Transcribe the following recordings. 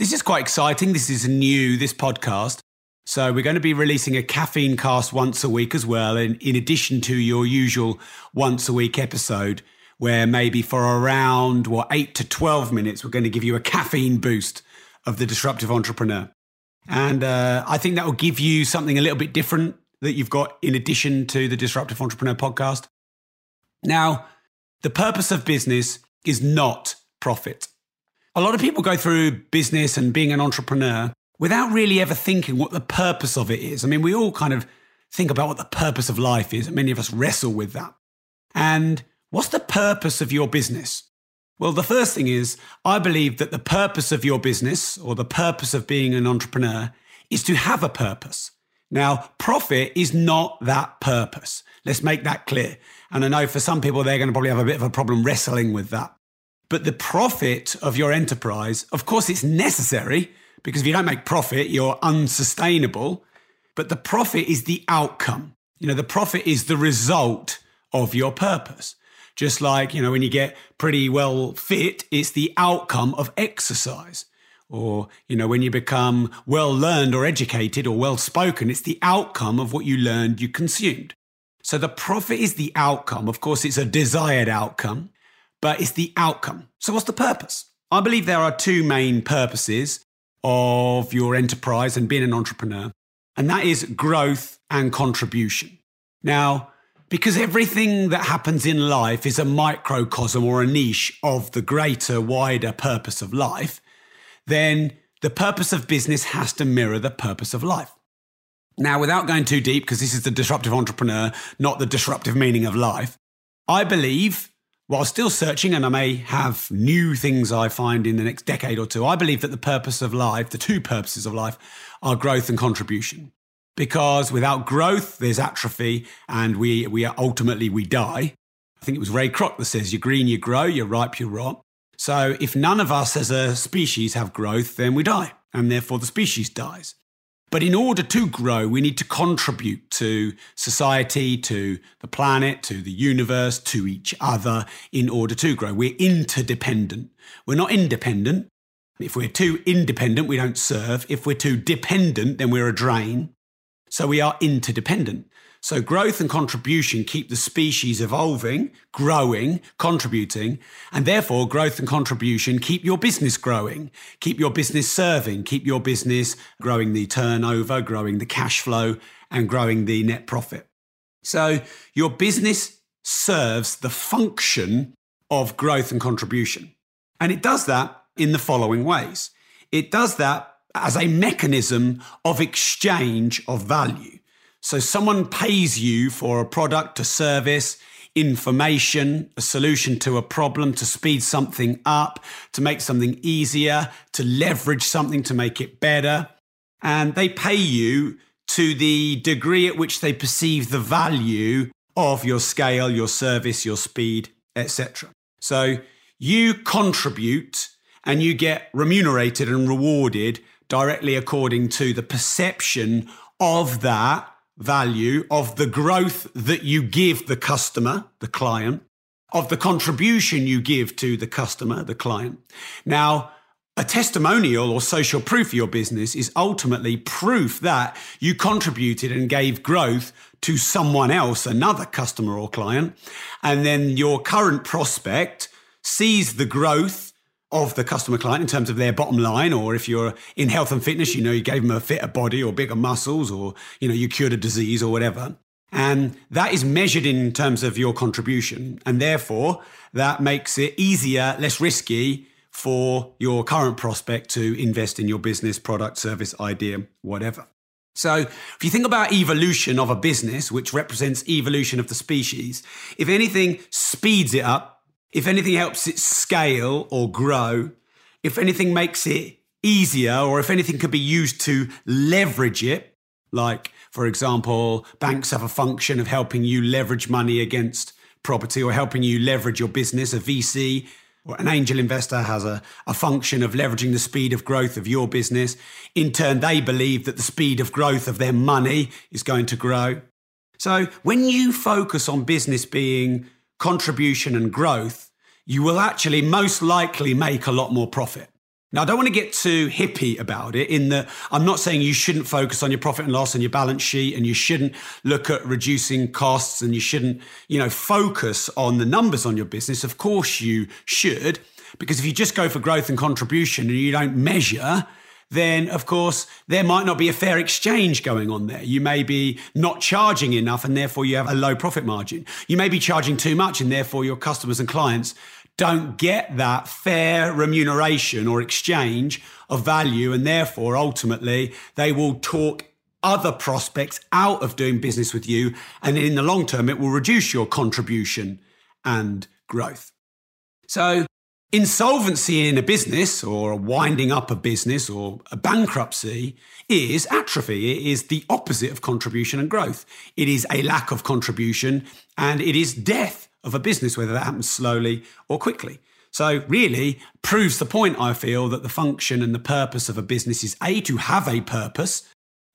This is quite exciting. This is new, this podcast. So, we're going to be releasing a caffeine cast once a week as well, in, in addition to your usual once a week episode, where maybe for around what, 8 to 12 minutes, we're going to give you a caffeine boost of the disruptive entrepreneur. And uh, I think that will give you something a little bit different that you've got in addition to the Disruptive Entrepreneur podcast. Now, the purpose of business is not profit. A lot of people go through business and being an entrepreneur without really ever thinking what the purpose of it is. I mean, we all kind of think about what the purpose of life is, and many of us wrestle with that. And what's the purpose of your business? Well, the first thing is, I believe that the purpose of your business or the purpose of being an entrepreneur is to have a purpose. Now, profit is not that purpose. Let's make that clear. And I know for some people, they're going to probably have a bit of a problem wrestling with that. But the profit of your enterprise, of course, it's necessary because if you don't make profit, you're unsustainable. But the profit is the outcome. You know, the profit is the result of your purpose. Just like, you know, when you get pretty well fit, it's the outcome of exercise. Or, you know, when you become well learned or educated or well spoken, it's the outcome of what you learned you consumed. So the profit is the outcome. Of course, it's a desired outcome but it's the outcome. So, what's the purpose? I believe there are two main purposes of your enterprise and being an entrepreneur, and that is growth and contribution. Now, because everything that happens in life is a microcosm or a niche of the greater, wider purpose of life, then the purpose of business has to mirror the purpose of life. Now, without going too deep, because this is the disruptive entrepreneur, not the disruptive meaning of life, I believe while still searching, and I may have new things I find in the next decade or two, I believe that the purpose of life, the two purposes of life, are growth and contribution. Because without growth, there's atrophy, and we, we are, ultimately we die. I think it was Ray Kroc that says, "You're green, you grow; you're ripe, you rot." So if none of us as a species have growth, then we die, and therefore the species dies. But in order to grow, we need to contribute to society, to the planet, to the universe, to each other in order to grow. We're interdependent. We're not independent. If we're too independent, we don't serve. If we're too dependent, then we're a drain. So we are interdependent. So growth and contribution keep the species evolving, growing, contributing, and therefore growth and contribution keep your business growing, keep your business serving, keep your business growing the turnover, growing the cash flow, and growing the net profit. So your business serves the function of growth and contribution. And it does that in the following ways. It does that as a mechanism of exchange of value. So someone pays you for a product, a service, information, a solution to a problem, to speed something up, to make something easier, to leverage something to make it better. And they pay you to the degree at which they perceive the value of your scale, your service, your speed, etc. So you contribute and you get remunerated and rewarded directly according to the perception of that value of the growth that you give the customer, the client, of the contribution you give to the customer, the client. Now, a testimonial or social proof of your business is ultimately proof that you contributed and gave growth to someone else, another customer or client. And then your current prospect sees the growth of the customer client in terms of their bottom line, or if you're in health and fitness, you know, you gave them a fitter body or bigger muscles, or, you know, you cured a disease or whatever. And that is measured in terms of your contribution. And therefore, that makes it easier, less risky for your current prospect to invest in your business, product, service, idea, whatever. So, if you think about evolution of a business, which represents evolution of the species, if anything speeds it up, if anything helps it scale or grow, if anything makes it easier or if anything could be used to leverage it, like, for example, banks have a function of helping you leverage money against property or helping you leverage your business. A VC or an angel investor has a, a function of leveraging the speed of growth of your business. In turn, they believe that the speed of growth of their money is going to grow. So when you focus on business being contribution and growth, you will actually most likely make a lot more profit. Now, I don't want to get too hippie about it in that I'm not saying you shouldn't focus on your profit and loss and your balance sheet and you shouldn't look at reducing costs and you shouldn't, you know, focus on the numbers on your business. Of course you should, because if you just go for growth and contribution and you don't measure, then of course there might not be a fair exchange going on there. You may be not charging enough and therefore you have a low profit margin. You may be charging too much and therefore your customers and clients don't get that fair remuneration or exchange of value. And therefore, ultimately, they will talk other prospects out of doing business with you. And in the long term, it will reduce your contribution and growth. So, insolvency in a business or a winding up a business or a bankruptcy is atrophy. It is the opposite of contribution and growth. It is a lack of contribution and it is death of a business, whether that happens slowly or quickly. So, really proves the point, I feel, that the function and the purpose of a business is A, to have a purpose.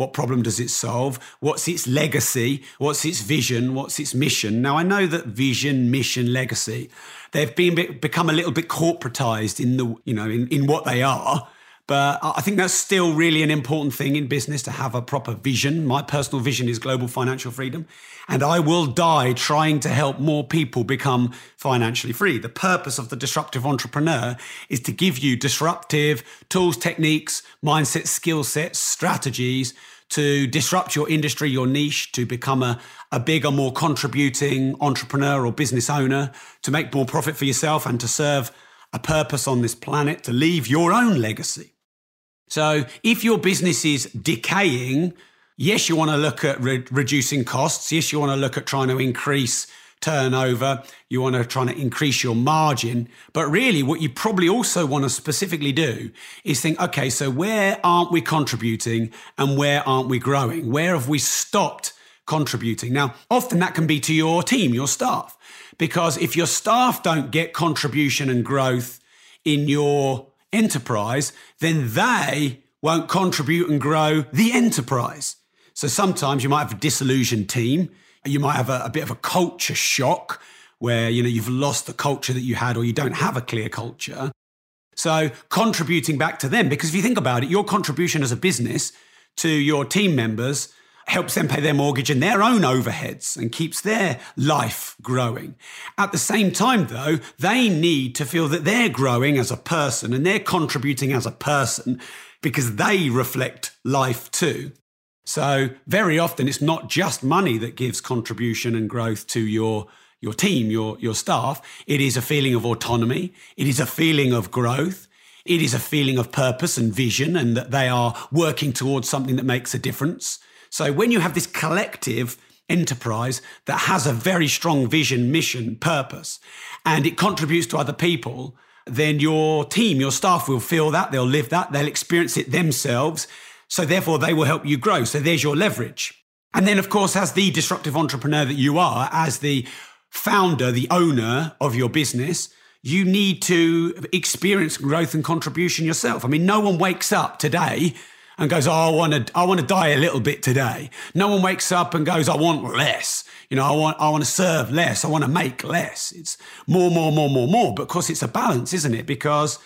What problem does it solve? What's its legacy? What's its vision? What's its mission? Now, I know that vision, mission, legacy, they've been become a little bit corporatized in the, you know, in, in what they are. But I think that's still really an important thing in business to have a proper vision. My personal vision is global financial freedom. And I will die trying to help more people become financially free. The purpose of the disruptive entrepreneur is to give you disruptive tools, techniques, mindset, skill sets, strategies to disrupt your industry, your niche, to become a, a bigger, more contributing entrepreneur or business owner, to make more profit for yourself and to serve a purpose on this planet, to leave your own legacy. So if your business is decaying, yes, you want to look at re- reducing costs. Yes, you want to look at trying to increase turnover. You want to try to increase your margin. But really, what you probably also want to specifically do is think, okay, so where aren't we contributing and where aren't we growing? Where have we stopped contributing? Now, often that can be to your team, your staff, because if your staff don't get contribution and growth in your enterprise, then they won't contribute and grow the enterprise. So sometimes you might have a disillusioned team. You might have a, a, bit of a culture shock where, you know, you've lost the culture that you had or you don't have a clear culture. So contributing back to them, because if you think about it, your contribution as a business to your team members helps them pay their mortgage and their own overheads and keeps their life growing. At the same time, though, they need to feel that they're growing as a person and they're contributing as a person because they reflect life too. So, very often, it's not just money that gives contribution and growth to your your team, your, your staff. It is a feeling of autonomy. It is a feeling of growth. It is a feeling of purpose and vision, and that they are working towards something that makes a difference. So when you have this collective enterprise that has a very strong vision, mission, purpose, and it contributes to other people, then your team, your staff will feel that, they'll live that, they'll experience it themselves. So therefore, they will help you grow. So there's your leverage. And then, of course, as the disruptive entrepreneur that you are, as the founder, the owner of your business, you need to experience growth and contribution yourself. I mean, no one wakes up today and goes, oh, I want to, I want to die a little bit today. No one wakes up and goes, I want less. You know, I want, I want to serve less. I want to make less. It's more, more, more, more, more. But of course, it's a balance, isn't it? Because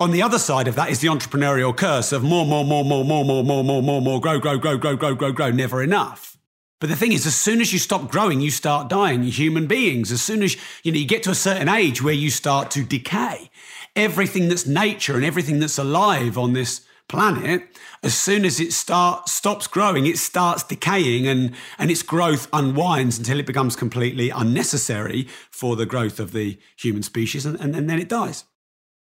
on the other side of that is the entrepreneurial curse of more, more, more, more, more, more, more, more, more, more, grow, grow, grow, grow, grow, grow, grow, never enough. But the thing is, as soon as you stop growing, you start dying. You're human beings, as soon as you know you get to a certain age where you start to decay, everything that's nature and everything that's alive on this planet, as soon as it start, stops growing, it starts decaying and, and its growth unwinds until it becomes completely unnecessary for the growth of the human species and, and, and then it dies.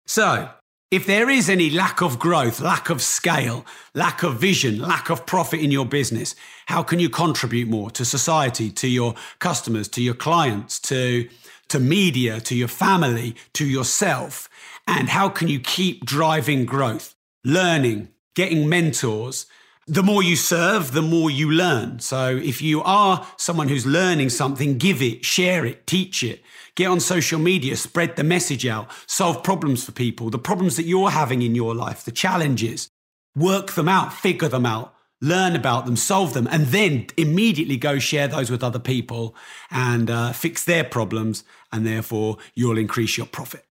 So, if there is any lack of growth, lack of scale, lack of vision, lack of profit in your business, how can you contribute more to society, to your customers, to your clients, to, to media, to your family, to yourself? And how can you keep driving growth? Learning, getting mentors. The more you serve, the more you learn. So if you are someone who's learning something, give it, share it, teach it. Get on social media, spread the message out, solve problems for people, the problems that you're having in your life, the challenges. Work them out, figure them out, learn about them, solve them, and then immediately go share those with other people and uh, fix their problems. And therefore, you'll increase your profit.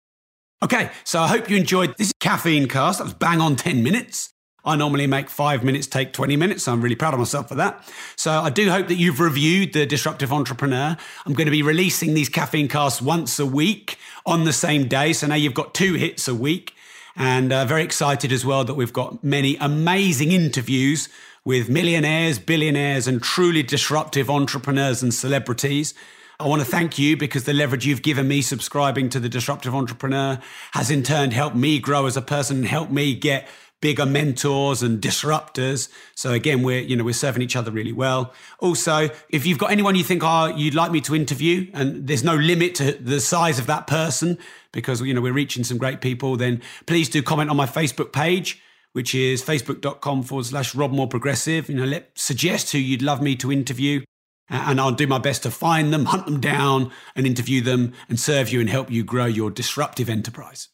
Okay, so I hope you enjoyed this caffeine cast. That was bang on 10 minutes. I normally make five minutes take 20 minutes. So I'm really proud of myself for that. So I do hope that you've reviewed The Disruptive Entrepreneur. I'm going to be releasing these caffeine casts once a week on the same day. So now you've got two hits a week. And uh, very excited as well that we've got many amazing interviews with millionaires, billionaires, and truly disruptive entrepreneurs and celebrities. I want to thank you because the leverage you've given me subscribing to the Disruptive Entrepreneur has in turn helped me grow as a person and helped me get bigger mentors and disruptors. So again, we're you know we're serving each other really well. Also, if you've got anyone you think oh, you'd like me to interview, and there's no limit to the size of that person because you know we're reaching some great people, then please do comment on my Facebook page. Which is facebook.com forward slash Rob Moore Progressive. You know, let suggest who you'd love me to interview and I'll do my best to find them, hunt them down, and interview them and serve you and help you grow your disruptive enterprise.